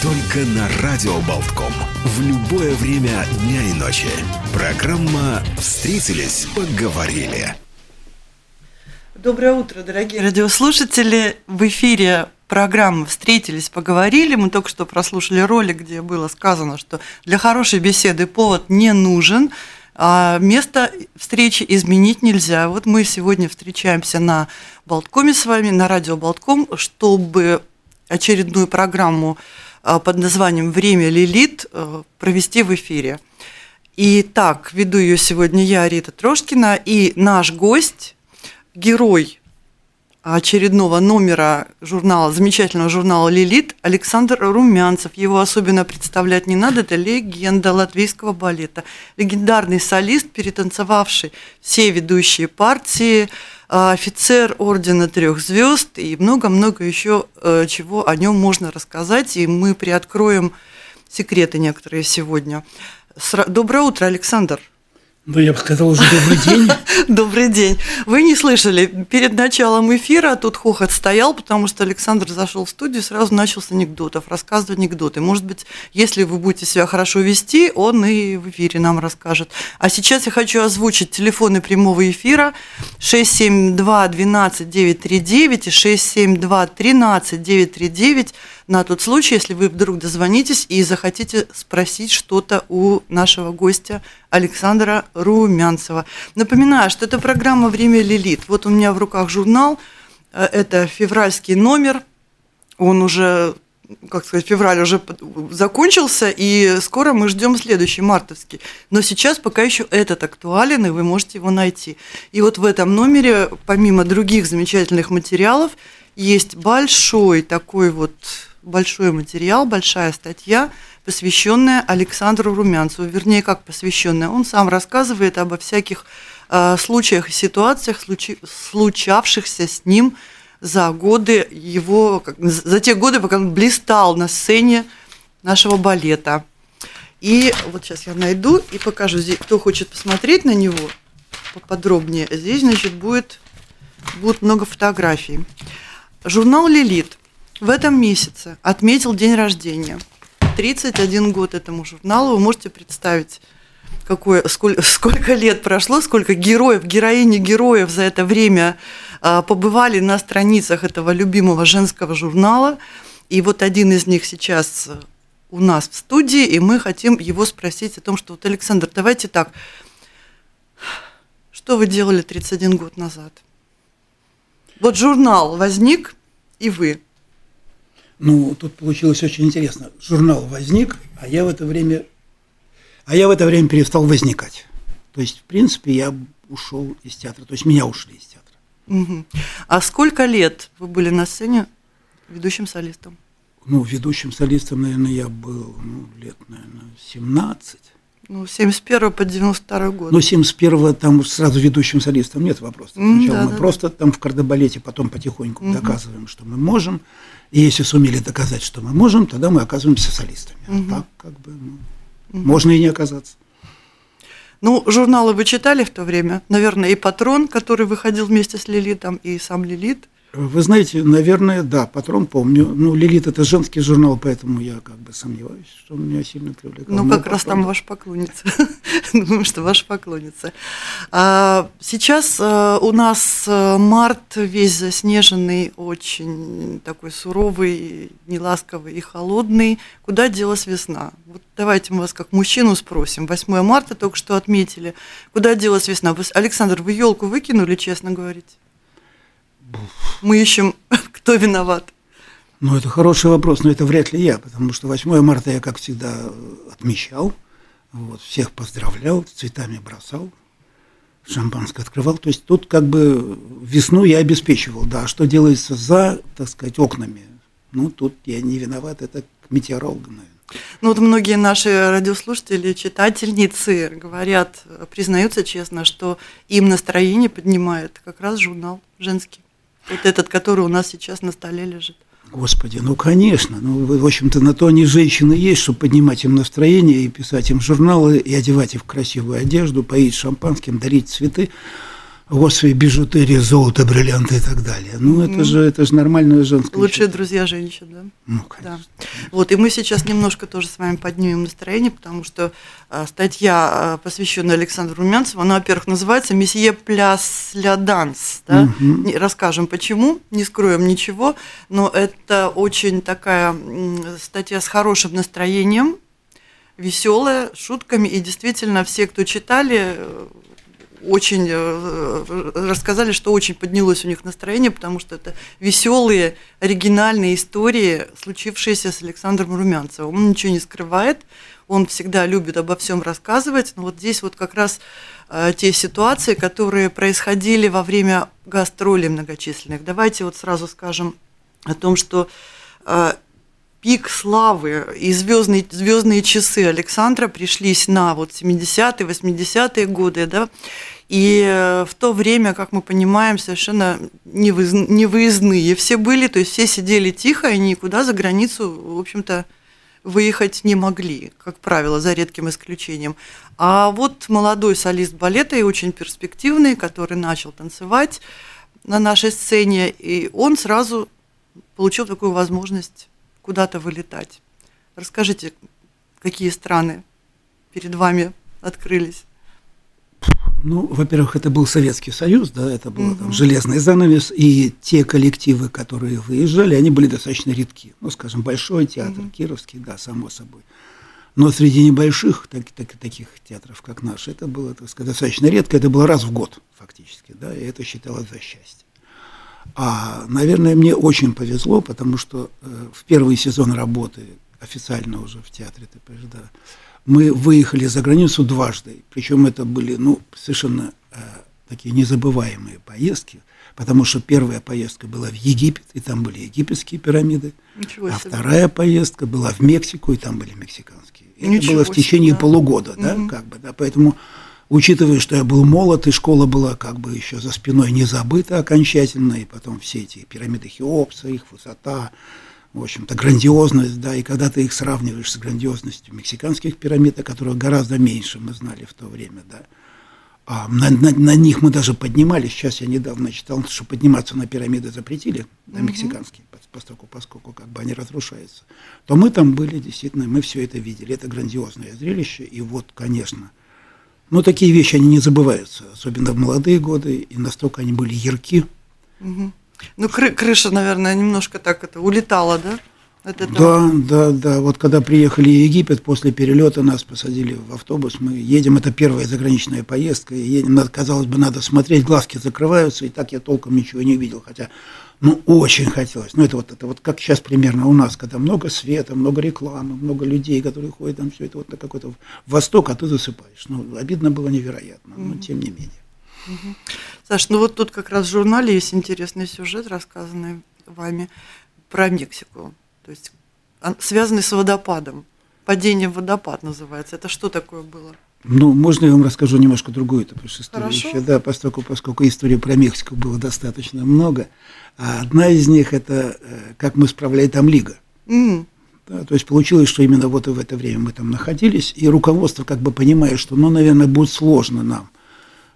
Только на Радио Болтком. В любое время дня и ночи. Программа «Встретились, поговорили». Доброе утро, дорогие радиослушатели. В эфире программы «Встретились, поговорили». Мы только что прослушали ролик, где было сказано, что для хорошей беседы повод не нужен, а место встречи изменить нельзя. Вот мы сегодня встречаемся на Болткоме с вами, на радио Болтком, чтобы очередную программу под названием «Время Лилит» э, провести в эфире. Итак, веду ее сегодня я, Рита Трошкина, и наш гость, герой очередного номера журнала, замечательного журнала «Лилит» Александр Румянцев. Его особенно представлять не надо, это легенда латвийского балета. Легендарный солист, перетанцевавший все ведущие партии, а, офицер ордена трех звезд и много-много еще э, чего о нем можно рассказать, и мы приоткроем секреты некоторые сегодня. Доброе утро, Александр. Ну, я бы сказал уже добрый день. Добрый день. Вы не слышали, перед началом эфира тут хохот стоял, потому что Александр зашел в студию, сразу начал с анекдотов, рассказывать анекдоты. Может быть, если вы будете себя хорошо вести, он и в эфире нам расскажет. А сейчас я хочу озвучить телефоны прямого эфира 672 12 939 и 672 13 939 на тот случай, если вы вдруг дозвонитесь и захотите спросить что-то у нашего гостя Александра Румянцева. Напоминаю, что это программа «Время Лилит». Вот у меня в руках журнал, э, это февральский номер, он уже как сказать, февраль уже закончился, и скоро мы ждем следующий, мартовский. Но сейчас пока еще этот актуален, и вы можете его найти. И вот в этом номере, помимо других замечательных материалов, есть большой такой вот большой материал, большая статья, посвященная Александру Румянцеву, вернее, как посвященная. Он сам рассказывает обо всяких э, случаях и ситуациях, случи, случавшихся с ним за годы его, за те годы, пока он блистал на сцене нашего балета. И вот сейчас я найду и покажу, здесь, кто хочет посмотреть на него поподробнее, здесь, значит, будет, будет много фотографий. Журнал «Лилит» в этом месяце отметил день рождения. 31 год этому журналу. Вы можете представить, какое, сколько, сколько лет прошло, сколько героев, героини героев за это время а, побывали на страницах этого любимого женского журнала. И вот один из них сейчас у нас в студии, и мы хотим его спросить о том, что вот, Александр, давайте так, что вы делали 31 год назад? Вот журнал возник, и вы – ну, тут получилось очень интересно. Журнал возник, а я в это время, а я в это время перестал возникать. То есть, в принципе, я ушел из театра, то есть меня ушли из театра. Угу. А сколько лет вы были на сцене ведущим солистом? Ну, ведущим солистом, наверное, я был ну, лет, наверное, 17. Ну, 71 по 92 год. Ну, 71 там сразу ведущим солистом нет вопроса. Сначала mm, да, мы да, просто там в кардебалете потом потихоньку mm-hmm. доказываем, что мы можем. И если сумели доказать, что мы можем, тогда мы оказываемся солистами. Mm-hmm. А так, как бы, ну, mm-hmm. можно и не оказаться. Ну, журналы вы читали в то время? Наверное, и «Патрон», который выходил вместе с Лилитом, и сам Лилит – вы знаете, наверное, да, патрон помню. Ну, Лилит это женский журнал, поэтому я как бы сомневаюсь, что он меня сильно привлекал. Ну, как раз там ваша поклонница. Думаю, что ваша поклонница. А, сейчас а, у нас а, март весь заснеженный, очень такой суровый, неласковый и холодный. Куда делась весна? Вот давайте мы вас как мужчину спросим. 8 марта только что отметили. Куда делась весна? Вы, Александр, вы елку выкинули, честно говорить? Мы ищем, кто виноват. Ну, это хороший вопрос, но это вряд ли я, потому что 8 марта я, как всегда, отмечал, вот, всех поздравлял, цветами бросал, шампанское открывал. То есть тут как бы весну я обеспечивал, да, а что делается за, так сказать, окнами. Ну, тут я не виноват, это к метеорологам, наверное. Ну вот многие наши радиослушатели, читательницы говорят, признаются честно, что им настроение поднимает как раз журнал женский. Вот этот, который у нас сейчас на столе лежит. Господи, ну конечно, ну в общем-то на то они женщины есть, чтобы поднимать им настроение и писать им журналы, и одевать их в красивую одежду, поить шампанским, дарить цветы господи, бижутерия, золото, бриллианты и так далее. Ну, это, же, это же нормальная женская Лучшие чувство. друзья женщин, да? Ну, конечно. Да. Вот, и мы сейчас немножко тоже с вами поднимем настроение, потому что а, статья, а, посвященная Александру Румянцеву, она, во-первых, называется «Месье пляс ля данс». Да? Mm-hmm. Расскажем, почему, не скроем ничего, но это очень такая статья с хорошим настроением, веселая, шутками, и действительно все, кто читали, очень э, рассказали, что очень поднялось у них настроение, потому что это веселые, оригинальные истории, случившиеся с Александром Румянцевым. Он ничего не скрывает, он всегда любит обо всем рассказывать. Но вот здесь вот как раз э, те ситуации, которые происходили во время гастролей многочисленных. Давайте вот сразу скажем о том, что э, пик славы и звездные, звездные часы Александра пришлись на вот 70-е, 80-е годы, да, и э, в то время, как мы понимаем, совершенно невыездные все были, то есть все сидели тихо и никуда за границу, в общем-то, выехать не могли, как правило, за редким исключением. А вот молодой солист балета и очень перспективный, который начал танцевать на нашей сцене, и он сразу получил такую возможность куда-то вылетать. Расскажите, какие страны перед вами открылись? Ну, во-первых, это был Советский Союз, да, это был угу. там железный занавес, и те коллективы, которые выезжали, они были достаточно редки. Ну, скажем, Большой театр, угу. Кировский, да, само собой. Но среди небольших так, так, таких театров, как наш, это было, так сказать, достаточно редко, это было раз в год фактически, да, и это считалось за счастье. А, наверное, мне очень повезло, потому что э, в первый сезон работы официально уже в театре ТПЖ, да, мы выехали за границу дважды. Причем это были ну, совершенно э, такие незабываемые поездки, потому что первая поездка была в Египет, и там были египетские пирамиды, Ничего а вторая поездка была в Мексику, и там были мексиканские. И это было в течение себе. полугода, да, угу. как бы, да, поэтому учитывая, что я был молод, и школа была как бы еще за спиной не забыта окончательно, и потом все эти пирамиды Хеопса, их высота, в общем-то, грандиозность, да, и когда ты их сравниваешь с грандиозностью мексиканских пирамид, о которых гораздо меньше мы знали в то время, да, а на, на, на них мы даже поднимались. Сейчас я недавно читал, что подниматься на пирамиды запретили, на мексиканские, поскольку, поскольку как бы они разрушаются. То мы там были, действительно, мы все это видели. Это грандиозное зрелище. И вот, конечно, но такие вещи, они не забываются, особенно в молодые годы, и настолько они были ярки. Угу. Ну, кры- крыша, наверное, немножко так это улетала, да? От Да, да, да. Вот когда приехали в Египет, после перелета нас посадили в автобус, мы едем, это первая заграничная поездка, и едем, казалось бы, надо смотреть, глазки закрываются, и так я толком ничего не видел, хотя ну, очень хотелось. Ну, это вот, это вот как сейчас примерно у нас, когда много света, много рекламы, много людей, которые ходят там, все это вот на какой-то восток, а ты засыпаешь. Ну, обидно было невероятно, но тем не менее. Угу. Саш, ну вот тут как раз в журнале есть интересный сюжет, рассказанный вами про Мексику. То есть связанный с водопадом. Падение в водопад называется. Это что такое было? Ну, можно я вам расскажу немножко другую эту историю еще, да, поскольку, поскольку истории про Мексику было достаточно много. А одна из них это э, как мы справляли там лига. Mm. Да, то есть получилось, что именно вот в это время мы там находились, и руководство как бы понимает, что, ну, наверное, будет сложно нам,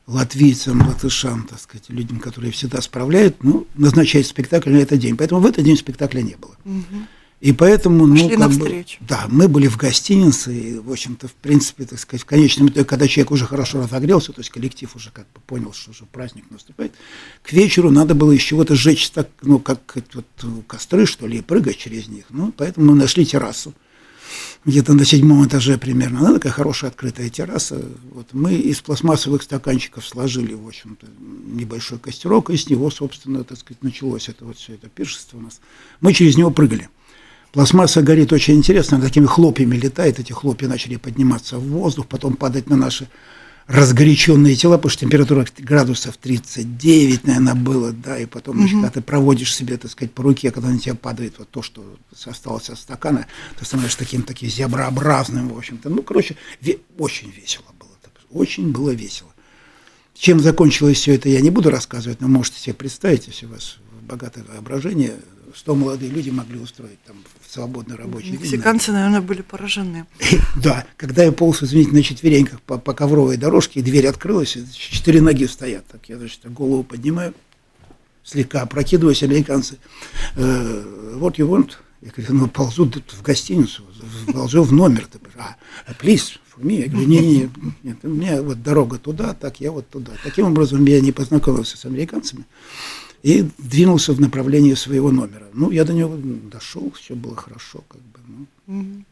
латвийцам, латышам, так сказать, людям, которые всегда справляют, ну, назначать спектакль на этот день. Поэтому в этот день спектакля не было. Mm-hmm. И поэтому, ну, ну, как бы, да, мы были в гостинице, и, в общем-то, в принципе, так сказать, в конечном итоге, когда человек уже хорошо разогрелся, то есть коллектив уже как бы понял, что уже праздник наступает, к вечеру надо было из чего-то сжечь, так, ну, как вот, костры, что ли, и прыгать через них. Ну, поэтому мы нашли террасу, где-то на седьмом этаже примерно. Она такая хорошая открытая терраса. Вот мы из пластмассовых стаканчиков сложили, в общем-то, небольшой костерок, и с него, собственно, так сказать, началось это вот все это пиршество у нас. Мы через него прыгали. Пластмасса горит очень интересно, такими хлопьями летает, эти хлопья начали подниматься в воздух, потом падать на наши разгоряченные тела, потому что температура градусов 39, наверное, было, да, и потом, значит, когда ты проводишь себе, так сказать, по руке, когда на тебя падает вот то, что осталось от стакана, ты становишься таким, таким зеброобразным, в общем-то. Ну, короче, ве- очень весело было, очень было весело. Чем закончилось все это, я не буду рассказывать, но можете себе представить, если у вас богатое воображение, что молодые люди могли устроить там в свободный рабочий день. Мексиканцы, наверное, были поражены. Да, когда я полз, извините, на четвереньках по, по ковровой дорожке, и дверь открылась, и четыре ноги стоят. Так я, значит, голову поднимаю, слегка опрокидываюсь, американцы. Э, what you want? Я говорю, ну, ползу в гостиницу, ползу в номер. А, please, for me. Я говорю, не-не-не, нет, у меня вот дорога туда, так я вот туда. Таким образом, я не познакомился с американцами и двинулся в направлении своего номера. Ну, я до него дошел, все было хорошо, как бы. Ну.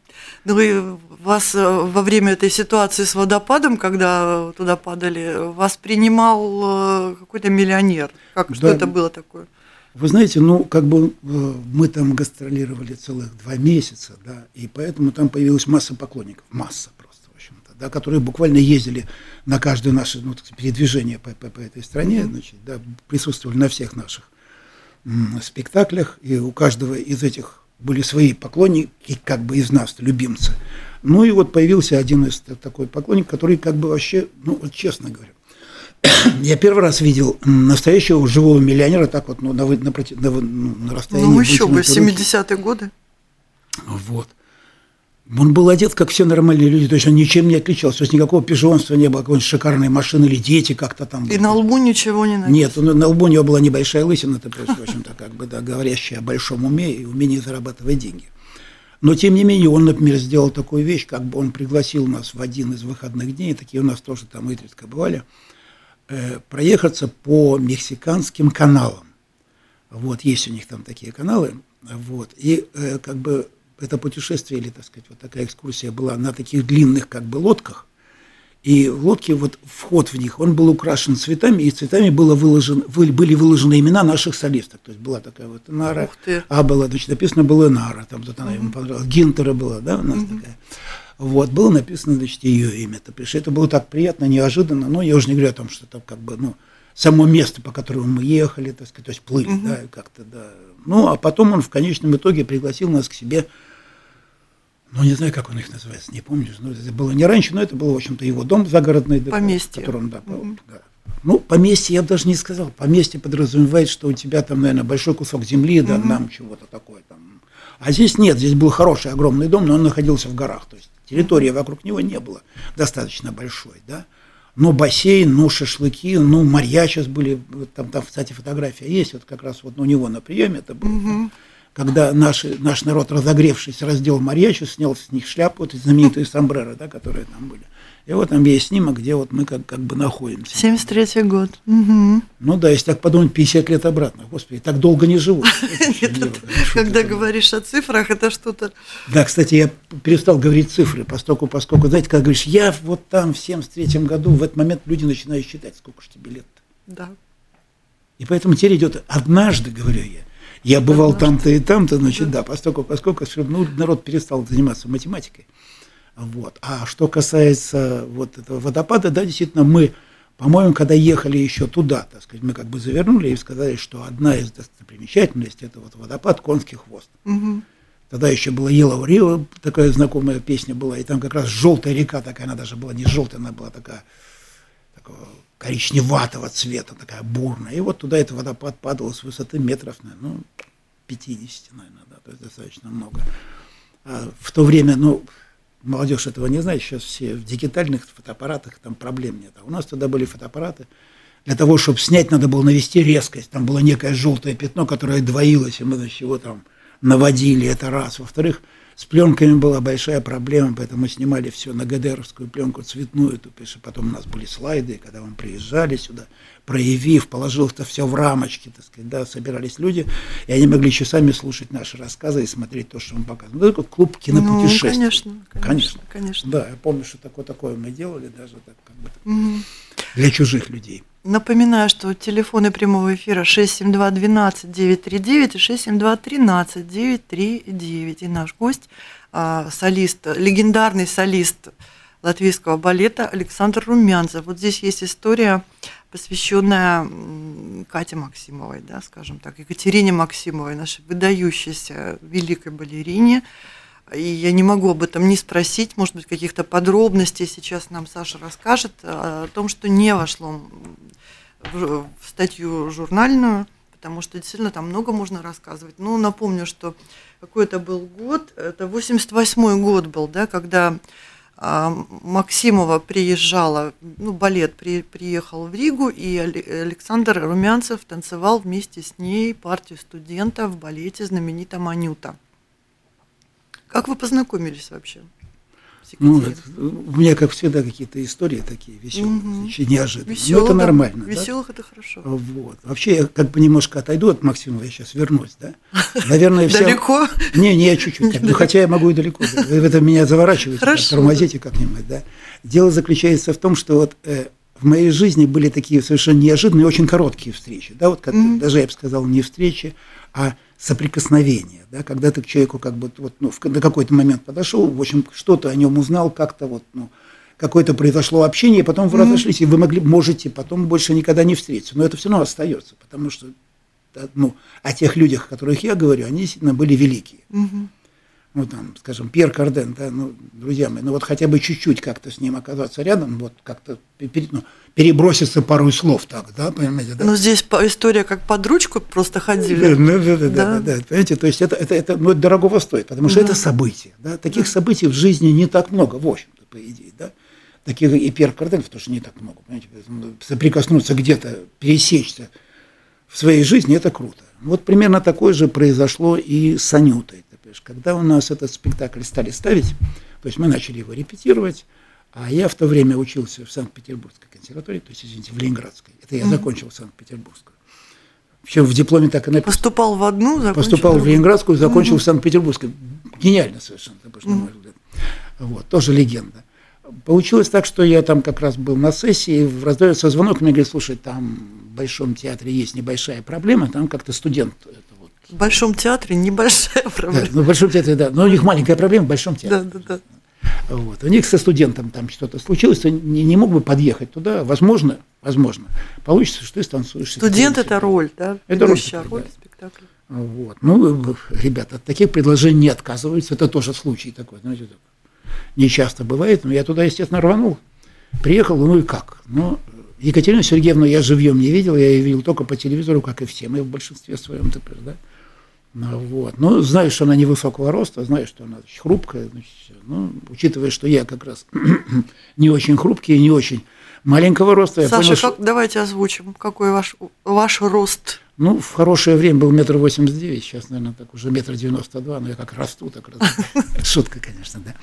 Ну и вас э, во время этой ситуации с водопадом, когда туда падали, вас принимал э, какой-то миллионер. Как, что Да. это было такое? Вы знаете, ну, как бы э, мы там гастролировали целых два месяца, да, и поэтому там появилась масса поклонников, масса да, которые буквально ездили на каждое наше ну, сказать, передвижение по, по- по этой стране, значит, да, присутствовали на всех наших м, спектаклях, и у каждого из этих были свои поклонники, как бы из нас, любимцы. Ну и вот появился один из та- такой поклонник, который как бы вообще, ну вот честно говоря, я первый раз видел настоящего живого миллионера так вот, ну, на, на, на ну, на расстоянии Ну еще бы, вытянутой руки. 70-е годы. Вот. Он был одет, как все нормальные люди, то есть он ничем не отличался, то есть никакого пижонства не было, какой-нибудь шикарной машины или дети как-то там. И на лбу ничего не написано. Нет, он- на лбу у него была небольшая лысина, это просто, в общем-то, как бы, да, говорящая о большом уме и умении зарабатывать деньги. Но, тем не менее, он, например, сделал такую вещь, как бы он пригласил нас в один из выходных дней, такие у нас тоже там изредка бывали, э, проехаться по мексиканским каналам. Вот, есть у них там такие каналы. Вот, и э, как бы это путешествие или, так сказать, вот такая экскурсия была на таких длинных как бы лодках. И в лодке, вот вход в них, он был украшен цветами, и цветами было выложен, вы- были выложены имена наших солисток. То есть была такая вот Нара, а была, значит, написано было Нара, там вот она ему понравилась, Гинтера была, да, у нас такая. Вот, было написано, значит, ее имя. Это, понимаешь, это было так приятно, неожиданно, но я уже не говорю о том, что там как бы, ну, само место, по которому мы ехали, так сказать, то есть плыли, да, как-то, да. Ну, а потом он в конечном итоге пригласил нас к себе ну, не знаю, как он их называется, не помню. Ну, это было не раньше, но это был, в общем-то, его дом загородный. Поместье. В котором, да, по- да. Ну, поместье я бы даже не сказал. Поместье подразумевает, что у тебя там, наверное, большой кусок земли, да, нам чего-то такое там. А здесь нет, здесь был хороший, огромный дом, но он находился в горах. То есть территория вокруг него не была достаточно большой, да. Но бассейн, ну, шашлыки, ну, моря сейчас были, там, там, кстати, фотография есть, вот как раз вот у него на приеме это было когда наши, наш народ, разогревшись, раздел Марьячу, снял с них шляпу, вот знаменитые сомбреро, да, которые там были. И вот там есть снимок, где вот мы как, как бы находимся. 73-й год. Мгм. Ну да, если так подумать, 50 лет обратно. Господи, так долго не живут. Когда говоришь о цифрах, это что-то... Да, кстати, я перестал говорить цифры, поскольку, поскольку, знаете, когда говоришь, я вот там в 73 году, в этот момент люди начинают считать, сколько же тебе лет. Да. И поэтому теперь идет однажды, говорю я, я бывал там-то и там-то, значит, да, поскольку, поскольку ну, народ перестал заниматься математикой. Вот. А что касается вот этого водопада, да, действительно, мы, по-моему, когда ехали еще туда, так сказать, мы как бы завернули и сказали, что одна из достопримечательностей – это вот водопад Конский хвост. Мгм. Тогда еще была Yellow River, такая знакомая песня была, и там как раз желтая река такая, она даже была не желтая, она была такая, такого коричневатого цвета, такая бурная. И вот туда этот водопад падал с высоты метров, наверное, ну, 50, наверное, да, то есть достаточно много. А в то время, ну, молодежь этого не знает, сейчас все в дигитальных фотоаппаратах там проблем нет. А у нас тогда были фотоаппараты, для того, чтобы снять, надо было навести резкость. Там было некое желтое пятно, которое двоилось, и мы, значит, его там наводили, это раз. Во-вторых, с пленками была большая проблема, поэтому снимали все на ГДРовскую пленку цветную, то есть потом у нас были слайды, когда мы приезжали сюда, проявив, положил это все в рамочки, так сказать, да, собирались люди, и они могли часами слушать наши рассказы и смотреть то, что мы показываем. Ну, такой клуб кинопутешествий. Ну, конечно, конечно, Конечно. конечно. Да, я помню, что такое такое мы делали, даже так как бы Мгм. для чужих людей. Напоминаю, что телефоны прямого эфира 672-12-939 и 672-13-939. И наш гость, а, солист, легендарный солист латвийского балета Александр Румянцев. Вот здесь есть история, посвященная Кате Максимовой, да, скажем так, Екатерине Максимовой, нашей выдающейся великой балерине. И я не могу об этом не спросить, может быть, каких-то подробностей сейчас нам Саша расскажет о том, что не вошло в статью журнальную, потому что действительно там много можно рассказывать. Ну, напомню, что какой это был год, это 88 год был, да, когда а, Максимова приезжала, ну, балет при, приехал в Ригу, и Александр Румянцев танцевал вместе с ней партию студентов в балете знаменитом «Анюта». Как вы познакомились вообще? Ну, у меня, как всегда, какие-то истории такие веселые, угу. неожиданные. Веселых, ну, это нормально. Веселых да? это хорошо. Вот. Вообще, я как бы немножко отойду от Максима, я сейчас вернусь, да. Наверное, вся... Далеко? Не, не, чуть-чуть. Ну, хотя я могу и далеко. Это меня заворачиваете, Хорошо, тормозите как-нибудь, да. Дело заключается в том, что вот э, в моей жизни были такие совершенно неожиданные, очень короткие встречи, да, вот как, даже я бы сказал, не встречи, а соприкосновение, да, когда ты к человеку как бы вот, ну, в, на какой-то момент подошел, в общем, что-то о нем узнал, как-то вот, ну, какое-то произошло общение, потом вы mm-hmm. разошлись, и вы могли, можете потом больше никогда не встретиться. Но это все равно остается, потому что ну, о тех людях, о которых я говорю, они действительно были великие. Mm-hmm ну, там, скажем, Пьер Карден, да, ну, друзья мои, ну, вот хотя бы чуть-чуть как-то с ним оказаться рядом, вот как-то ну, переброситься пару слов так, да, понимаете, да? Ну, здесь история как под ручку просто ходили. Ну, да, да, да, да, да, понимаете, то есть это, это, это ну, это дорогого стоит, потому что да. это событие, да, таких да. событий в жизни не так много, в общем-то, по идее, да, таких и Пьер Карден тоже не так много, понимаете, соприкоснуться где-то, пересечься в своей жизни, это круто. Вот примерно такое же произошло и с Анютой. Когда у нас этот спектакль стали ставить, то есть мы начали его репетировать, а я в то время учился в Санкт-Петербургской консерватории, то есть, извините, в Ленинградской. Это я mm-hmm. закончил Санкт-Петербургскую. Причем в дипломе так и написано. Поступал в одну, закончил Поступал в Ленинградскую, закончил mm-hmm. в Санкт-Петербургской. Гениально совершенно, на мой взгляд. Вот, тоже легенда. Получилось так, что я там как раз был на сессии, раздается звонок, мне говорят, слушай, там в Большом театре есть небольшая проблема, там как-то студент в Большом театре небольшая проблема. Да, ну, в Большом театре, да. Но у них маленькая проблема в Большом театре. Да, да, да. Вот. У них со студентом там что-то случилось, не, не мог бы подъехать туда. Возможно, возможно, получится, что ты станцуешь. Студент – это роль, да? Это роль, роль да. спектакля. Вот. Ну, ребята, от таких предложений не отказываются. Это тоже случай такой, знаете, не часто бывает. Но я туда, естественно, рванул. Приехал, ну и как? Ну, Екатерину Сергеевну я живьем не видел, я ее видел только по телевизору, как и все мы в большинстве своем, теперь, да. Ну, вот. Ну, знаю, что она невысокого роста, знаю, что она значит, хрупкая. Значит, ну, учитывая, что я как раз не очень хрупкий и не очень маленького роста. Саша, понял, как, что... давайте озвучим, какой ваш, ваш рост? Ну, в хорошее время был метр восемьдесят девять, сейчас, наверное, так уже метр девяносто два, но я как расту, так раз. Шутка, конечно, да.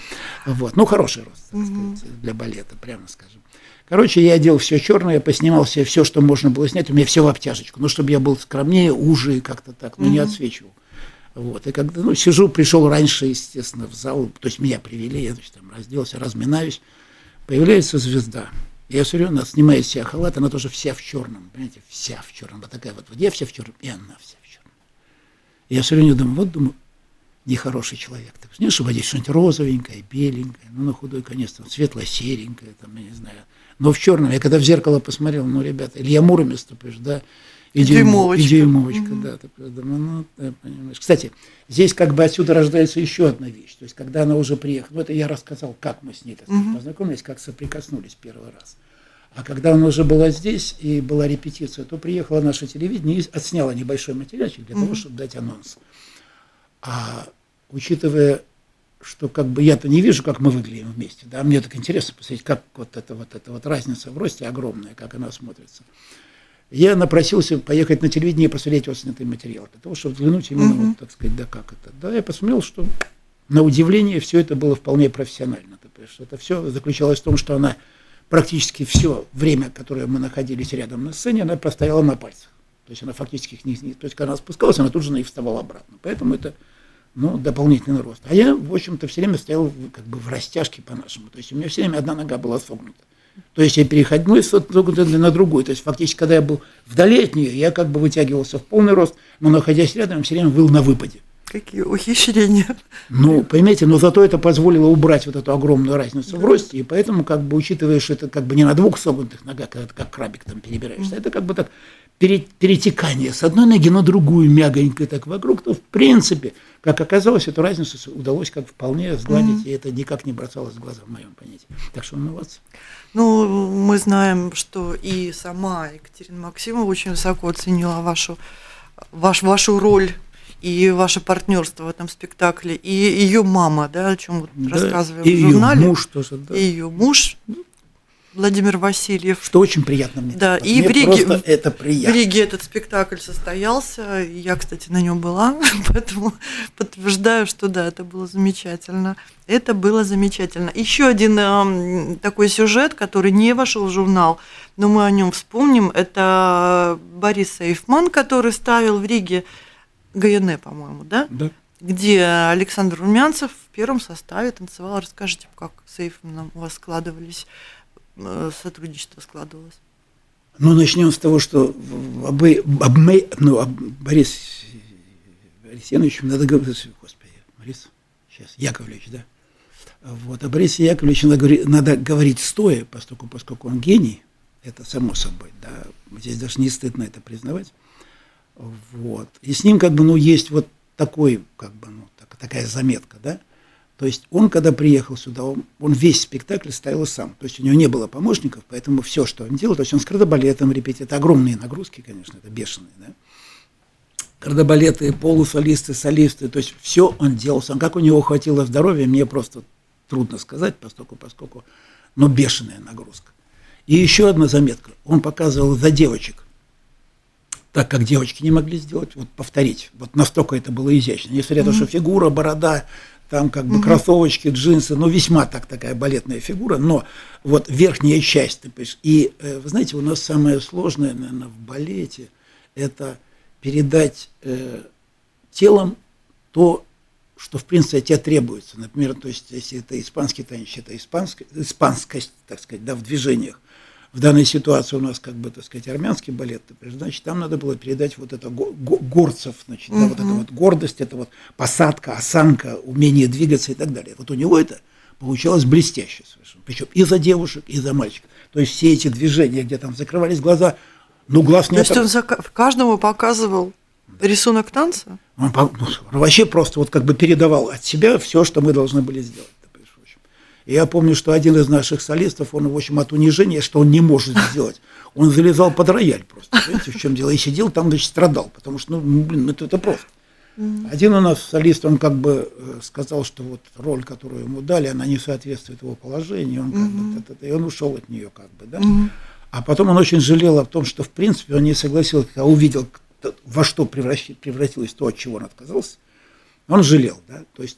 Вот. Ну, хороший рост, так сказать, для балета, прямо скажем. Короче, я одел все черное, я поснимал себе все, что можно было снять, у меня все в обтяжечку. Ну, чтобы я был скромнее, уже как-то так, но ну, не отсвечивал. Вот. И когда ну, сижу, пришел раньше, естественно, в зал, то есть меня привели, я значит, там разделся, разминаюсь. Появляется звезда. Я смотрю, она снимает себя халат, она тоже вся в черном, понимаете, вся в черном. Вот такая вот, вот я вся в черном, и она вся в черном. Я все время думаю, вот думаю, нехороший человек. Ты чтобы одеть что-нибудь розовенькое, беленькое, ну, на худой конец, там, светло-серенькое, там, я не знаю, но в черном. Я когда в зеркало посмотрел, ну, ребята, Илья Муромец, ты понимаешь, да, и, дюймовочка. И дюймовочка, угу. да, ты ну, да, понимаешь. Кстати, здесь как бы отсюда рождается еще одна вещь. То есть, когда она уже приехала, ну, это я рассказал, как мы с ней так угу. познакомились, как соприкоснулись первый раз. А когда она уже была здесь и была репетиция, то приехала наше телевидение и отсняла небольшой материальчик для угу. того, чтобы дать анонс. А учитывая что как бы я-то не вижу, как мы выглядим вместе, да, мне так интересно посмотреть, как вот эта вот эта вот разница в росте огромная, как она смотрится. Я напросился поехать на телевидение и посмотреть вот снятый материал, для того, чтобы взглянуть именно, uh-huh. вот, так сказать, да как это. Да, я посмотрел, что на удивление все это было вполне профессионально. Ты понимаешь, это все заключалось в том, что она практически все время, которое мы находились рядом на сцене, она простояла на пальцах. То есть она фактически их не, то есть когда она спускалась, она тут же и вставала обратно. Поэтому это ну, дополнительный рост. А я, в общем-то, все время стоял как бы в растяжке по-нашему. То есть у меня все время одна нога была согнута. То есть я переходил с одной на другую. То есть фактически, когда я был вдали от нее, я как бы вытягивался в полный рост, но находясь рядом, все время был на выпаде. Какие ухищрения. Ну, понимаете, но зато это позволило убрать вот эту огромную разницу в росте, и поэтому, как бы, учитывая, что это как бы не на двух согнутых ногах, когда ты как крабик там перебираешься, это как бы так перетекание с одной ноги на другую, мягонько так вокруг, то в принципе, как оказалось, эту разницу удалось как вполне сгладить, mm-hmm. и это никак не бросалось в глаза в моем понятии. Так что молодцы. Ну, мы знаем, что и сама Екатерина Максимова очень высоко оценила вашу, ваш, вашу роль и ваше партнерство в этом спектакле, и ее мама, да, о чем вот да, рассказываем и в журнале. Ее муж тоже, да. И ее муж, Владимир Васильев. Что очень приятно мне. Да, и мне в Риге, это приятно. в Риге этот спектакль состоялся. Я, кстати, на нем была, поэтому подтверждаю, что да, это было замечательно. Это было замечательно. Еще один э, такой сюжет, который не вошел в журнал, но мы о нем вспомним. Это Борис Сейфман, который ставил в Риге ГНЭ, по-моему, да? Да. Где Александр Румянцев в первом составе танцевал. Расскажите, как с Сейфманом у вас складывались сотрудничество складывалось? Ну, начнем с того, что об, об, ну, об Борис Борис надо говорить, господи, Борис, сейчас, Яковлевич, да? Вот, о Борисе Яковлевиче надо, говорить, надо говорить стоя, поскольку, поскольку он гений, это само собой, да, здесь даже не стыдно это признавать. Вот. И с ним как бы, ну, есть вот такой, как бы, ну, так, такая заметка, да, то есть он, когда приехал сюда, он, он весь спектакль ставил сам. То есть у него не было помощников, поэтому все, что он делал, то есть он с кардебалетом репетирует. Это огромные нагрузки, конечно, это бешеные, да? Кардебалеты, полусолисты, солисты, то есть все он делал сам. Как у него хватило здоровья, мне просто трудно сказать, поскольку, поскольку, но бешеная нагрузка. И еще одна заметка. Он показывал за девочек, так как девочки не могли сделать, вот повторить. Вот настолько это было изящно. Несмотря на mm-hmm. то, что фигура, борода, там как бы угу. кроссовочки, джинсы, ну весьма так такая балетная фигура, но вот верхняя часть, ты понимаешь, и э, вы знаете, у нас самое сложное, наверное, в балете, это передать э, телом то, что в принципе от тебя требуется. Например, то есть если это испанский танец, это испанская, испанскость, так сказать, да, в движениях, в данной ситуации у нас, как бы, так сказать, армянский балет, значит, там надо было передать вот это горцев, значит, угу. да, вот эта вот гордость, это вот посадка, осанка, умение двигаться и так далее. Вот у него это получалось блестяще совершенно. Причем и за девушек, и за мальчиков. То есть все эти движения, где там закрывались глаза, ну, глаз не То есть он за каждому показывал рисунок танца? Он ну, вообще просто вот как бы передавал от себя все, что мы должны были сделать. И я помню, что один из наших солистов, он, в общем, от унижения, что он не может сделать, он залезал под рояль просто. Понимаете, в чем дело? И сидел там, значит, страдал, потому что, ну, блин, это, это просто. Один у нас солист, он как бы э, сказал, что вот роль, которую ему дали, она не соответствует его положению, он как бы, и он ушел от нее как бы, да. А потом он очень жалел о том, что в принципе он не согласился, когда увидел, во что превратилось то, от чего он отказался, он жалел, да, то есть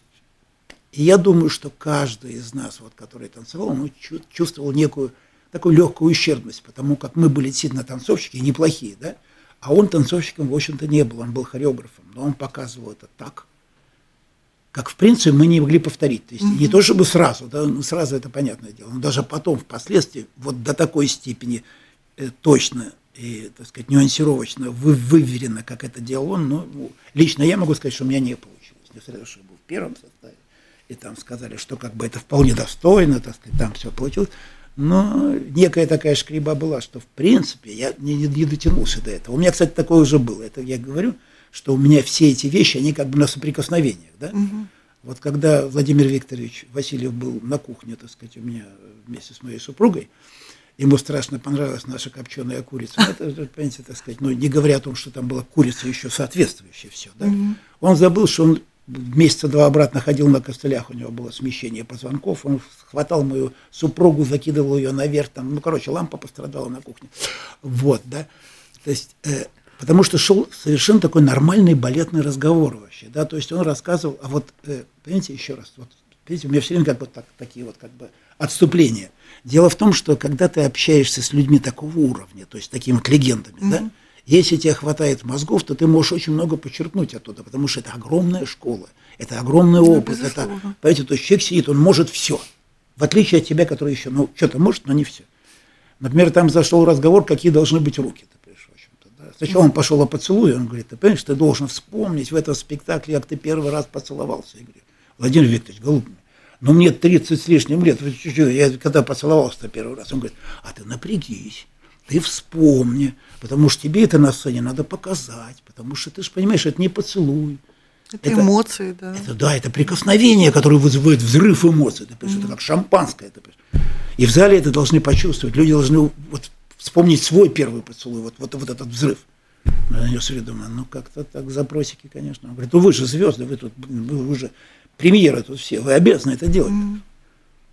и я думаю, что каждый из нас, вот, который танцевал, он чувствовал некую такую легкую ущербность, потому как мы были действительно танцовщики, неплохие, да, а он танцовщиком, в общем-то, не был, он был хореографом, но он показывал это так, как, в принципе, мы не могли повторить. То есть mm-hmm. не то чтобы сразу, да, ну, сразу это понятное дело, но даже потом, впоследствии, вот до такой степени э, точно и, так сказать, нюансировочно, вы, выверено, как это делал он, но ну, лично я могу сказать, что у меня не получилось, я был в первом составе и там сказали, что как бы это вполне достойно, так сказать, там все получилось. Но некая такая шкриба была, что в принципе я не, не дотянулся до этого. У меня, кстати, такое уже было. Это я говорю, что у меня все эти вещи, они как бы на соприкосновениях. Да? Угу. Вот когда Владимир Викторович Васильев был на кухне, так сказать, у меня вместе с моей супругой, ему страшно понравилась наша копченая курица. Это, понимаете, так сказать, ну, не говоря о том, что там была курица еще соответствующая все, да? Угу. Он забыл, что он месяца два обратно ходил на костылях, у него было смещение позвонков, он хватал мою супругу, закидывал ее наверх, там, ну, короче, лампа пострадала на кухне. Вот, да. То есть, э, потому что шел совершенно такой нормальный балетный разговор вообще, да, то есть он рассказывал, а вот, э, понимаете, еще раз, вот, видите, у меня все время как бы так, такие вот как бы отступления. Дело в том, что когда ты общаешься с людьми такого уровня, то есть такими вот легендами, mm-hmm. да, если тебе хватает мозгов, то ты можешь очень много подчеркнуть оттуда, потому что это огромная школа, это огромный ну, опыт. это, понимаете, то есть человек сидит, он может все. В отличие от тебя, который еще, ну, что-то может, но не все. Например, там зашел разговор, какие должны быть руки. Сначала он пошел о поцелуе, он говорит, ты понимаешь, ты должен вспомнить в этом спектакле, как ты первый раз поцеловался. Я говорю, Владимир Викторович, голубь, но мне 30 с лишним лет, я когда поцеловался первый раз, он говорит, а ты напрягись, ты вспомни, потому что тебе это на сцене надо показать, потому что ты же понимаешь, это не поцелуй. Это, это эмоции, да. Это, да, это прикосновение, которое вызывает взрыв эмоций. Ты mm-hmm. Это как шампанское. Ты и в зале это должны почувствовать. Люди должны вот вспомнить свой первый поцелуй, вот, вот, вот этот взрыв. Я на себе думаю, ну как-то так запросики, конечно. Он говорит, ну вы же звезды, вы тут, вы уже премьеры тут все, вы обязаны это делать. Mm-hmm.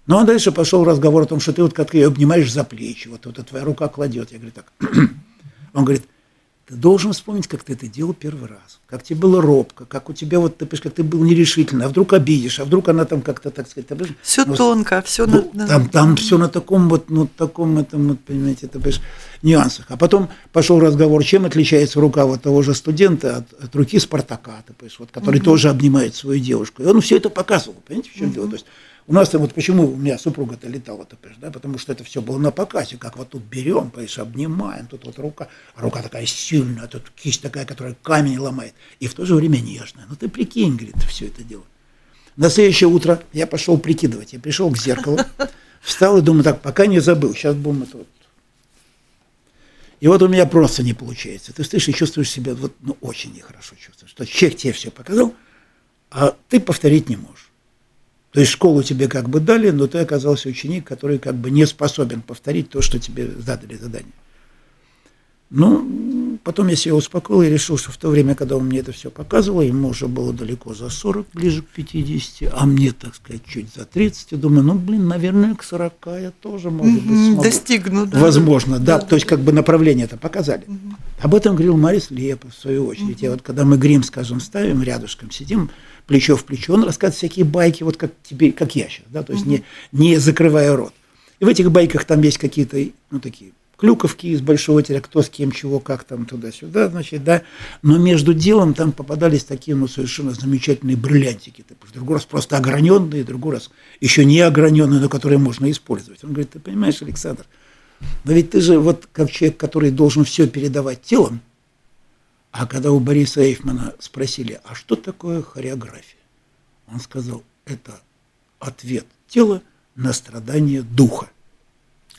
Ну а дальше пошел разговор о том, что ты вот как ее обнимаешь за плечи, вот, вот твоя рука кладет. Я говорю, так. Он говорит, ты должен вспомнить, как ты это делал первый раз, как тебе было робко, как у тебя вот, ты, как ты был нерешительный, а вдруг обидишь, а вдруг она там как-то, так сказать... Ты, все ну, тонко, все ну, на... Там, там все на таком вот, ну, таком этом, вот, понимаете, это, понимаешь, нюансах. А потом пошел разговор, чем отличается рука вот того же студента от, от руки Спартака, ты, понимаешь, вот, который угу. тоже обнимает свою девушку. И он все это показывал, понимаете, в чем угу. дело? То есть у нас вот почему у меня супруга-то летала, ты понимаешь, да, потому что это все было на показе, как вот тут берем, понимаешь, обнимаем, тут вот рука, а рука такая сильная, тут кисть такая, которая камень ломает, и в то же время нежная. Ну ты прикинь, говорит, все это дело. На следующее утро я пошел прикидывать, я пришел к зеркалу, встал и думаю, так, пока не забыл, сейчас будем это вот. И вот у меня просто не получается. Ты слышишь и чувствуешь себя вот, ну, очень нехорошо чувствуешь. Что человек тебе все показал, а ты повторить не можешь. То есть школу тебе как бы дали, но ты оказался ученик, который как бы не способен повторить то, что тебе задали задание. Ну, потом я себя успокоил и решил, что в то время, когда он мне это все показывал, ему уже было далеко за 40, ближе к 50, а мне, так сказать, чуть за 30. Я думаю, ну, блин, наверное, к 40 я тоже, может быть, смогу. Достигну, да. Возможно, да, да. то есть как бы направление это показали. Угу. Об этом говорил Марис Лепов, в свою очередь. Угу. И вот когда мы грим, скажем, ставим, рядышком сидим, плечо в плечо, он рассказывает всякие байки, вот как тебе, как я сейчас, да, то есть не, не закрывая рот. И в этих байках там есть какие-то, ну, такие клюковки из большого теля, кто с кем, чего, как там туда-сюда, значит, да. Но между делом там попадались такие, ну, совершенно замечательные бриллиантики. Другой раз просто ограненные, другой раз еще не ограненные, но которые можно использовать. Он говорит, ты понимаешь, Александр, но ведь ты же вот как человек, который должен все передавать телом, а когда у Бориса Эйфмана спросили, а что такое хореография? Он сказал, это ответ тела на страдание духа.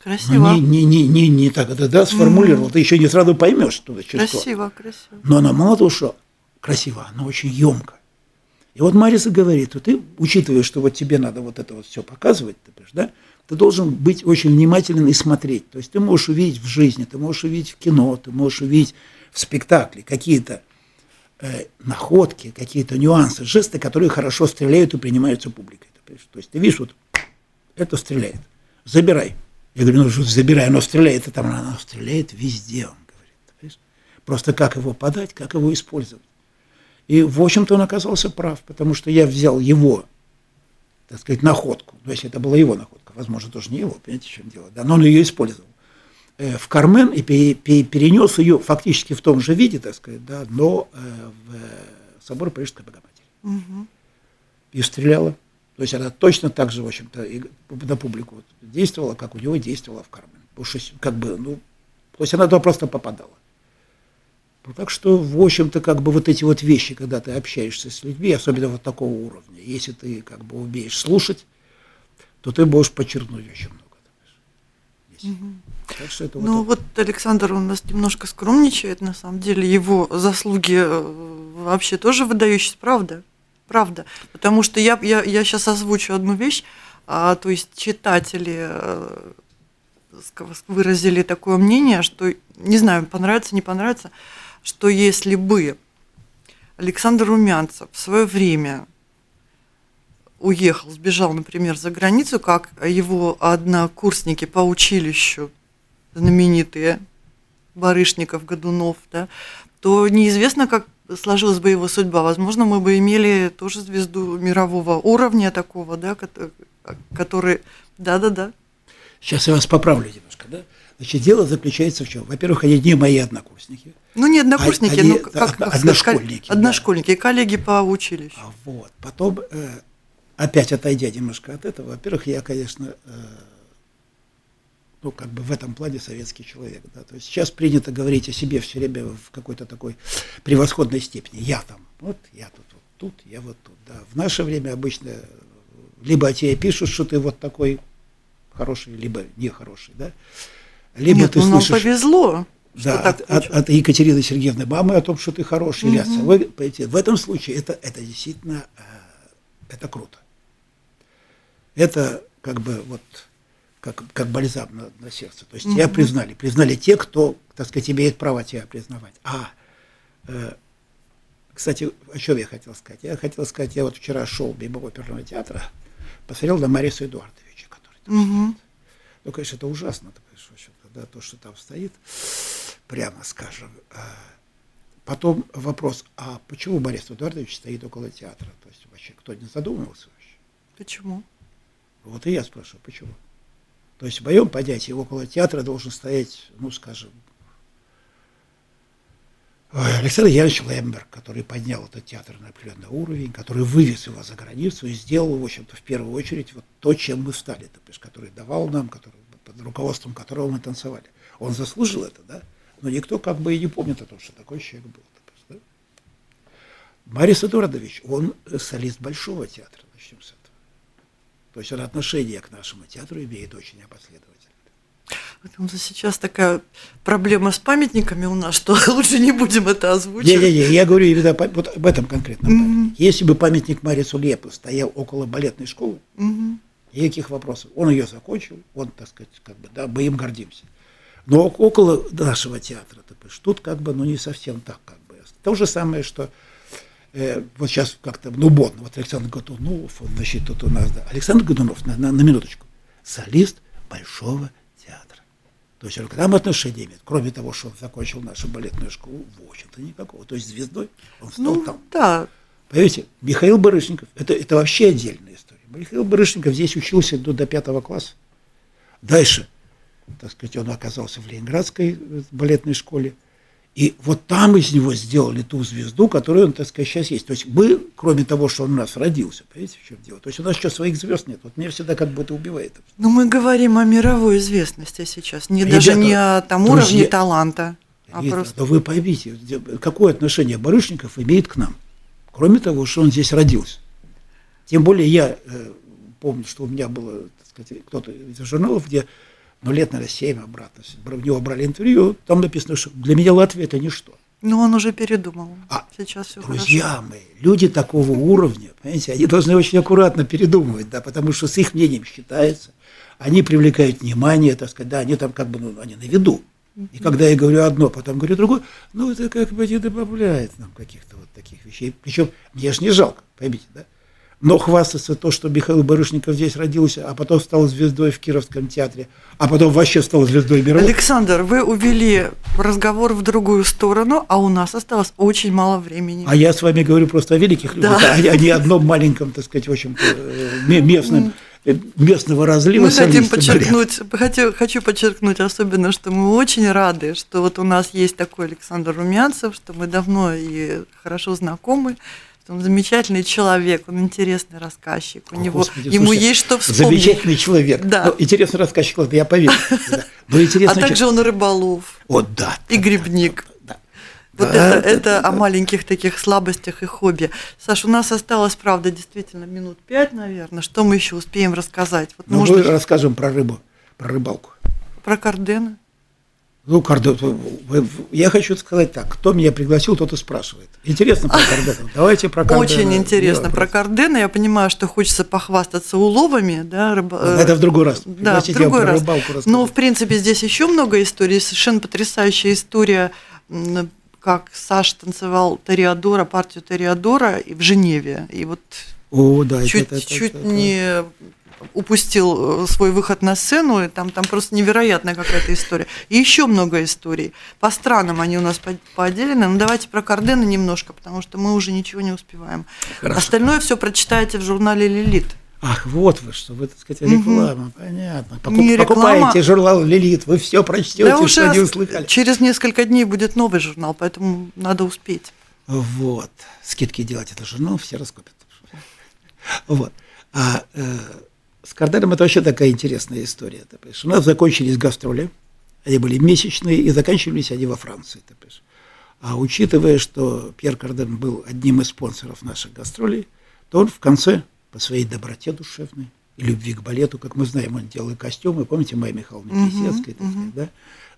Красиво. Не, не, не, не, не так это да, сформулировал, mm. ты еще не сразу поймешь, что это через Красиво, красиво. Но она мало того, что красиво, она очень емко. И вот Мариса говорит, вот ты, учитывая, что вот тебе надо вот это вот все показывать, ты, понимаешь, да, ты должен быть очень внимателен и смотреть. То есть ты можешь увидеть в жизни, ты можешь увидеть в кино, ты можешь увидеть в спектакле какие-то э, находки, какие-то нюансы, жесты, которые хорошо стреляют и принимаются публикой. То есть ты видишь, вот это стреляет, забирай. Я говорю, ну что забирай, оно стреляет, и там оно стреляет везде, он говорит. Просто как его подать, как его использовать. И, в общем-то, он оказался прав, потому что я взял его, так сказать, находку. То есть это была его находка, возможно, тоже не его, понимаете, в чем дело. Да, но он ее использовал. Э, в Кармен и перенес ее фактически в том же виде, так сказать, да, но э, в собор Парижской Богоматери. Угу. И стреляла. То есть она точно так же, в общем-то, на публику действовала, как у него действовала в Кармен. Потому что, как бы, ну, то есть она туда просто попадала. Ну, так что, в общем-то, как бы вот эти вот вещи, когда ты общаешься с людьми, особенно вот такого уровня, если ты как бы умеешь слушать, то ты можешь подчеркнуть очень много. Угу. Так что это ну вот, вот Александр у нас немножко скромничает, на самом деле его заслуги э, вообще тоже выдающиеся, правда? Правда. Потому что я, я, я сейчас озвучу одну вещь, а, то есть читатели а, выразили такое мнение, что, не знаю, понравится, не понравится, что если бы Александр Румянцев в свое время уехал, сбежал, например, за границу, как его однокурсники по училищу, знаменитые, Барышников, Годунов, да, то неизвестно, как сложилась бы его судьба. Возможно, мы бы имели тоже звезду мирового уровня такого, да, который... Да-да-да. Сейчас я вас поправлю немножко, да? Значит, дело заключается в чем? Во-первых, они не мои однокурсники. Ну, не однокурсники, они, ну, как, как одношкольники. Одношкольники, да. коллеги по училищу. А вот. Потом э, опять отойдя немножко от этого, во-первых, я, конечно, э, ну, как бы в этом плане советский человек. Да. То есть сейчас принято говорить о себе все время в какой-то такой превосходной степени. Я там, вот я тут, вот тут, я вот тут. Да. В наше время обычно либо о тебе пишут, что ты вот такой хороший, либо нехороший, да. Либо Нет, ты ну, слышишь... нам повезло. Да, от, от, от Екатерины Сергеевны мамы о том, что ты хороший, угу. или от Вы, в этом случае это, это действительно э, это круто. Это как бы вот как, как бальзам на, на сердце. То есть тебя признали. Признали те, кто, так сказать, имеет право тебя признавать. А, э, кстати, о чем я хотел сказать? Я хотел сказать, я вот вчера шел мимо оперного театра, посмотрел на Мариса Эдуардовича, который там угу. стоит. Ну, конечно, это ужасно, то, конечно, да, то, что там стоит, прямо скажем. А, потом вопрос, а почему Борис Эдуардович стоит около театра? То есть вообще кто не задумывался вообще? Почему? Вот и я спрашиваю, почему? То есть в моем понятии около театра должен стоять, ну, скажем, Александр Янович Лемберг, который поднял этот театр на определенный уровень, который вывез его за границу и сделал, в общем-то, в первую очередь вот то, чем мы стали, то есть, который давал нам, который, под руководством которого мы танцевали. Он заслужил это, да? Но никто как бы и не помнит о том, что такой человек был. Да? Марис Эдуардович, он солист Большого театра, начнем с этого. То есть он отношение к нашему театру имеет очень опоследовательное. Потому что сейчас такая проблема с памятниками у нас, что лучше не будем это озвучивать. Не-не-не, я говорю именно вот об этом конкретном mm-hmm. Если бы памятник Марису Лепу стоял около балетной школы, mm-hmm. никаких вопросов. Он ее закончил, он, так сказать, как бы, да, мы им гордимся. Но около нашего театра, понимаешь, тут как бы, ну, не совсем так, как бы. То же самое, что э, вот сейчас как-то, ну, модно, вот Александр Годунов, он, значит, тут у нас, да. Александр Годунов, на, на, на минуточку, солист Большого театра. То есть он к нам отношения имеет, кроме того, что он закончил нашу балетную школу, в общем-то никакого. То есть звездой он стал ну, там. Да. Понимаете, Михаил Барышников, это, это вообще отдельная история. Михаил Барышников здесь учился до, до пятого класса. Дальше, так сказать, он оказался в Ленинградской э, балетной школе. И вот там из него сделали ту звезду, которую он, так сказать, сейчас есть. То есть мы, кроме того, что он у нас родился, понимаете, в чем дело? То есть у нас еще своих звезд нет. Вот мне всегда как бы это убивает. Но мы говорим о мировой известности сейчас, не Ребята, даже не о том друзья, уровне таланта. А Ребята, просто... Да вы поймите, какое отношение Барышников имеет к нам, кроме того, что он здесь родился. Тем более я э, помню, что у меня было, так сказать, кто-то из журналов, где ну, лет, наверное, семь обратно. В него брали интервью, там написано, что для меня Латвия – это ничто. Ну, он уже передумал. А, Сейчас все друзья хорошо. мои, люди такого уровня, понимаете, они должны очень аккуратно передумывать, да, потому что с их мнением считается, они привлекают внимание, так сказать, да, они там как бы, ну, они на виду. И когда я говорю одно, потом говорю другое, ну, это как бы не добавляет нам каких-то вот таких вещей. Причем мне же не жалко, поймите, да? Но хвастаться то, что Михаил Барышников здесь родился, а потом стал звездой в Кировском театре, а потом вообще стал звездой мировой. Александр, вы увели разговор в другую сторону, а у нас осталось очень мало времени. А я с вами говорю просто о великих людях, да. а не одном маленьком, так сказать, в общем-то, э, местном э, местного разлива. Мы хотим подчеркнуть, хочу, хочу подчеркнуть особенно, что мы очень рады, что вот у нас есть такой Александр Румянцев, что мы давно и хорошо знакомы, он замечательный человек, он интересный рассказчик. У О, него, Господи, ему слушайте, есть что вспомнить. Замечательный человек. Да. Ну, интересный рассказчик, я поверю. а также он рыболов. О, да. И грибник. Вот это, это о маленьких таких слабостях и хобби. Саш, у нас осталось, правда, действительно минут пять, наверное. Что мы еще успеем рассказать? Вот, ну, мы расскажем про рыбу, про рыбалку. Про кардена. Ну, Карден, я хочу сказать так, кто меня пригласил, тот и спрашивает. Интересно про Кардена. Давайте про Кардена. Очень интересно про Кардена. Я понимаю, что хочется похвастаться уловами. Да, рыб... Это в другой раз. Да, в другой раз. Но, в принципе, здесь еще много историй. Совершенно потрясающая история, как Саш танцевал Ториадора, партию Ториадора в Женеве. И вот О, да, чуть, это, это, чуть это, не упустил э, свой выход на сцену, и там, там просто невероятная какая-то история. И еще много историй. По странам они у нас поделены. Но ну, давайте про Кардена немножко, потому что мы уже ничего не успеваем. Хорошо. Остальное все прочитаете в журнале «Лилит». Ах, вот вы что, вы, так сказать, реклама, угу. понятно. Покуп, не покупаете журнал «Лилит», вы все прочтете, да что не услыхали. Через несколько дней будет новый журнал, поэтому надо успеть. Вот. Скидки делать это журнал, все раскупят. Вот. А, э, с Карденом это вообще такая интересная история. Ты понимаешь? У нас закончились гастроли, они были месячные, и заканчивались они во Франции. Ты понимаешь? А учитывая, что Пьер Карден был одним из спонсоров наших гастролей, то он в конце, по своей доброте душевной и любви к балету, как мы знаем, он делал и костюмы, помните, Майя Михайловна так сказать, да?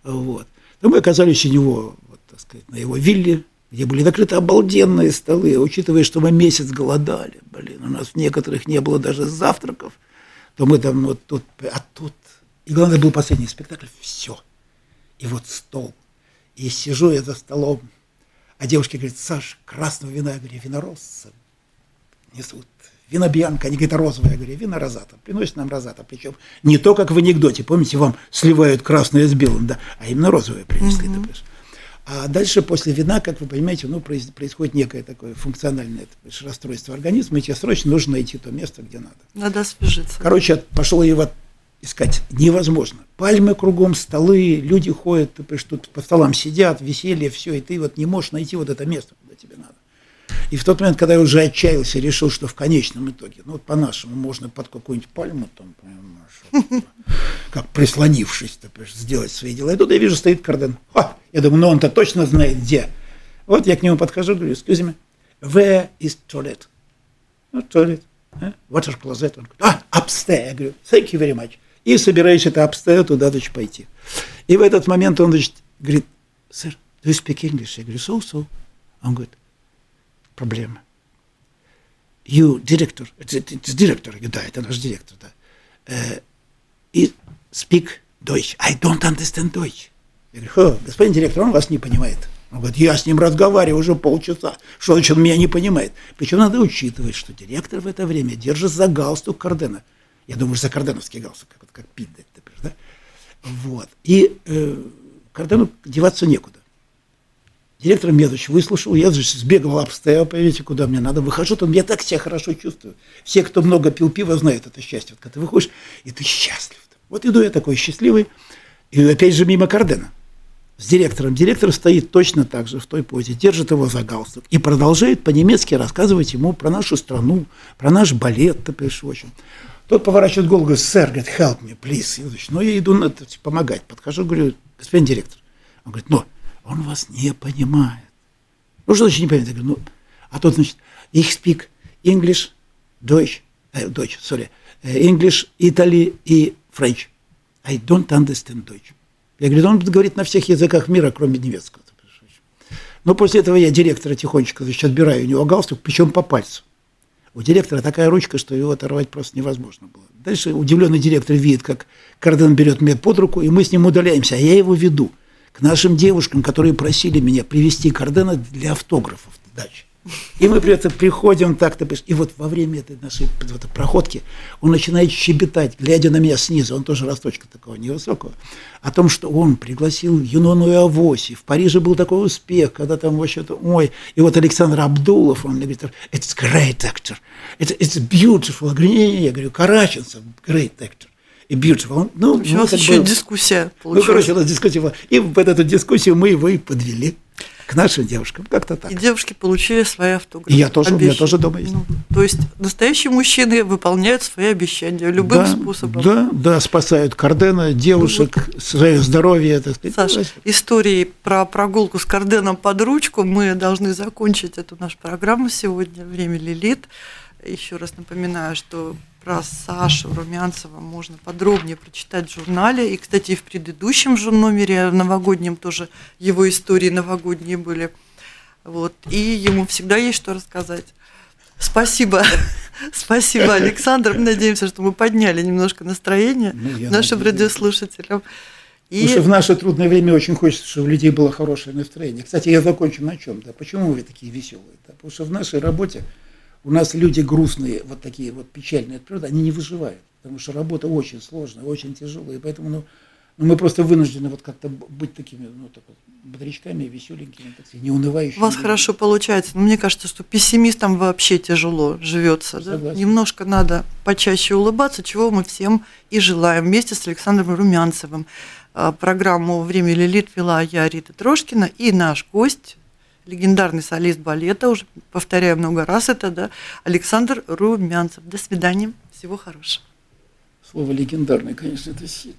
Вот. То мы оказались у него, вот, так сказать, на его вилле, где были накрыты обалденные столы, учитывая, что мы месяц голодали, блин, у нас в некоторых не было даже завтраков, то мы там вот тут, а тут, и главное был последний спектакль, все. И вот стол, и сижу я за столом, а девушки говорят, Саш, красного вина, я говорю, виноросса несут. Вина Бьянка, они говорят, розовая, я говорю, вина розата. Приносят нам розата. Причем не то, как в анекдоте, помните, вам сливают красное с белым, да, а именно розовое принесли. Mm-hmm. А дальше после вина, как вы понимаете, ну, происходит некое такое функциональное расстройство организма, и тебе срочно нужно найти то место, где надо. Надо освежиться. Короче, пошел его искать невозможно. Пальмы кругом, столы, люди ходят, тут по столам сидят, веселье, все, и ты вот не можешь найти вот это место, куда тебе надо. И в тот момент, когда я уже отчаялся, решил, что в конечном итоге, ну вот по-нашему, можно под какую-нибудь пальму, там, понимаешь, как прислонившись, сделать свои дела. И тут я вижу, стоит Карден. Ха! Я думаю, ну он-то точно знает, где. Вот я к нему подхожу, говорю, excuse me, where is toilet? Ну, toilet. Water closet. Он говорит, а, upstairs. Я говорю, thank you very much и собираюсь это обстоять туда, значит, пойти. И в этот момент он, значит, говорит, сэр, do you speak English? Я говорю, so, so. Он говорит, проблема. You это, это директор, я говорю, да, это наш директор, да. Uh, и speak Deutsch. I don't understand Deutsch. Я говорю, господин директор, он вас не понимает. Он говорит, я с ним разговариваю уже полчаса. Что значит, он меня не понимает? Причем надо учитывать, что директор в это время держит за галстук Кардена. Я думаю, за карденовский галстук, как, как пить дать, да? Вот. И э, Кардену деваться некуда. Директор Медович выслушал, я сбегал, обстоял, поверьте, куда мне надо. Выхожу, там я так себя хорошо чувствую. Все, кто много пил пива, знают это счастье. Вот, когда ты выходишь, и ты счастлив. Вот иду я такой счастливый, и опять же мимо Кардена с директором. Директор стоит точно так же в той позе, держит его за галстук и продолжает по-немецки рассказывать ему про нашу страну, про наш балет, ты в общем. Тот поворачивает голову, говорит, сэр, говорит, help me, please. Я ну, я иду на, помогать. Подхожу, говорю, господин директор. Он говорит, ну, он вас не понимает. Ну, что значит не понимает? Я говорю, ну, а тот, значит, ich speak English, Deutsch, э, Deutsch, sorry, э, English, Italy и French. I don't understand Deutsch. Я говорю, он говорит на всех языках мира, кроме немецкого. Но после этого я директора тихонечко значит, отбираю у него галстук, причем по пальцу. У директора такая ручка, что его оторвать просто невозможно было. Дальше удивленный директор видит, как Карден берет меня под руку, и мы с ним удаляемся, а я его веду к нашим девушкам, которые просили меня привести Кардена для автографов в даче. И мы при этом приходим так-то, и вот во время этой нашей вот, проходки он начинает щебетать, глядя на меня снизу, он тоже росточка такого невысокого, о том, что он пригласил Юнону и Авоси, в Париже был такой успех, когда там вообще-то, ой, и вот Александр Абдулов, он говорит, it's great actor, it's, it's beautiful, я говорю, Караченцев, great actor и beautiful. Ну, у нас еще был, дискуссия получилась. Ну, короче, у нас дискуссия была. И в эту дискуссию мы его и подвели к нашим девушкам, как-то так. И девушки получили свои автографы. И я тоже, Обещ... у меня тоже дома есть. Ну, то есть настоящие мужчины выполняют свои обещания любым да, способом. Да, да, спасают Кардена, девушек, вот. свое здоровье. Так сказать. Саша, истории про прогулку с Карденом под ручку мы должны закончить эту нашу программу сегодня. Время Лилит. Еще раз напоминаю, что про Сашу Румянцева можно подробнее прочитать в журнале. И, кстати, в предыдущем же номере, в новогоднем тоже его истории новогодние были. Вот. И ему всегда есть что рассказать. Спасибо. Спасибо, Александр. Надеемся, что мы подняли немножко настроение ну, нашим надеюсь. радиослушателям. И... Потому что в наше трудное время очень хочется, чтобы у людей было хорошее настроение. Кстати, я закончу на чем? Да? Почему вы такие веселые? Да? Потому что в нашей работе у нас люди грустные, вот такие вот печальные от природы, они не выживают, потому что работа очень сложная, очень тяжелая, и поэтому ну, ну, мы просто вынуждены вот как-то быть такими, ну, так вот, бодрячками, веселенькими, так сказать, неунывающими. У вас хорошо получается. Но мне кажется, что пессимистам вообще тяжело живется. Да? Немножко надо почаще улыбаться, чего мы всем и желаем. Вместе с Александром Румянцевым а, программу «Время Лилит» вела я, Рита Трошкина, и наш гость легендарный солист балета, уже повторяю много раз это, да, Александр Румянцев. До свидания, всего хорошего. Слово легендарный, конечно, это сильно.